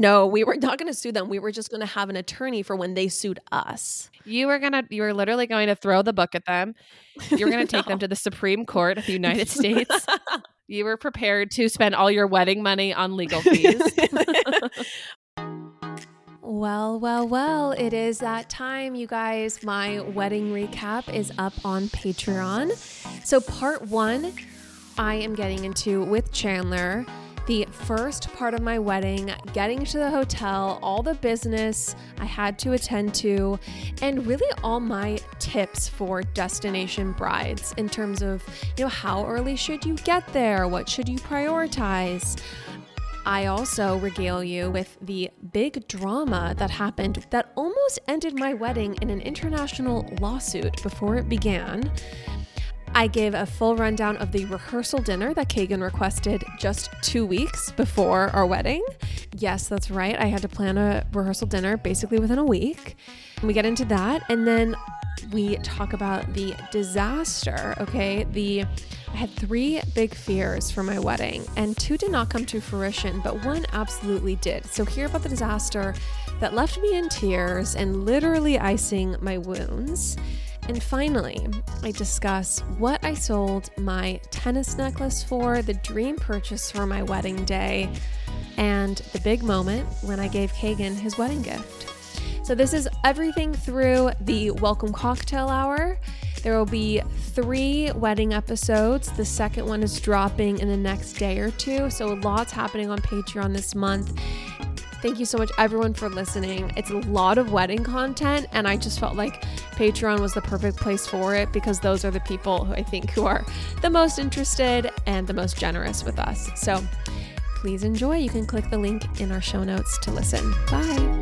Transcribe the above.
No, we were not going to sue them. We were just going to have an attorney for when they sued us. You were gonna, you were literally going to throw the book at them. You were going to take No. them to the Supreme Court of the United States. You were prepared to spend all your wedding money on legal fees. Well, well, well, it is that time, you guys. My wedding recap is up on Patreon. So, part one, I am getting into with Chandler the first part of my wedding, getting to the hotel, all the business I had to attend to, and really all my tips for destination brides in terms of, you know, how early should you get there? What should you prioritize? I also regale you with the big drama that happened that almost ended my wedding in an international lawsuit before it began. I gave a full rundown of the rehearsal dinner that Kagan requested just two weeks before our wedding. Yes, that's right. I had to plan a rehearsal dinner basically within a week. We get into that, and then we talk about the disaster. Okay, the I had three big fears for my wedding, and two did not come to fruition, but one absolutely did. So, hear about the disaster that left me in tears and literally icing my wounds. And finally, I discuss what I sold my tennis necklace for, the dream purchase for my wedding day, and the big moment when I gave Kagan his wedding gift. So, this is everything through the welcome cocktail hour. There will be three wedding episodes. The second one is dropping in the next day or two. So, a lots happening on Patreon this month. Thank you so much, everyone, for listening. It's a lot of wedding content, and I just felt like Patreon was the perfect place for it because those are the people who I think who are the most interested and the most generous with us. So please enjoy. You can click the link in our show notes to listen. Bye.